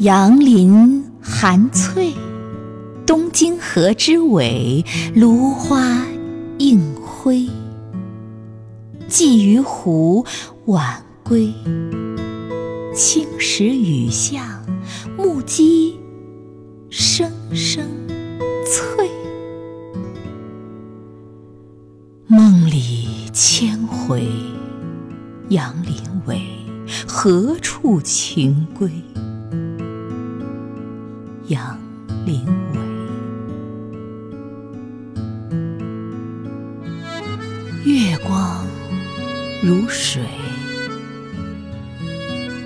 杨林含翠，东京河之尾，芦花映辉。寄于湖晚归，青石雨巷，木屐声声脆。梦里千回，杨林尾，何处情归？杨林尾，月光如水，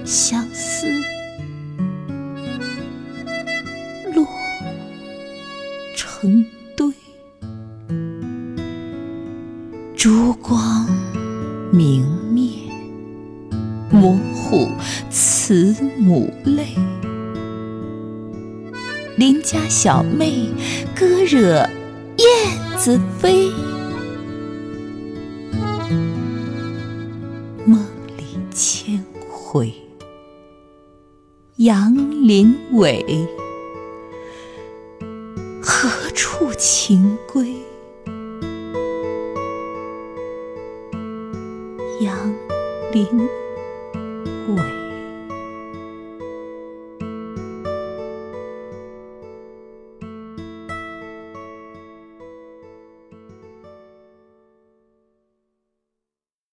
相思落成堆。烛光明灭，模糊慈母泪。邻家小妹歌惹燕子飞，梦里千回，杨林尾，何处情归？杨林。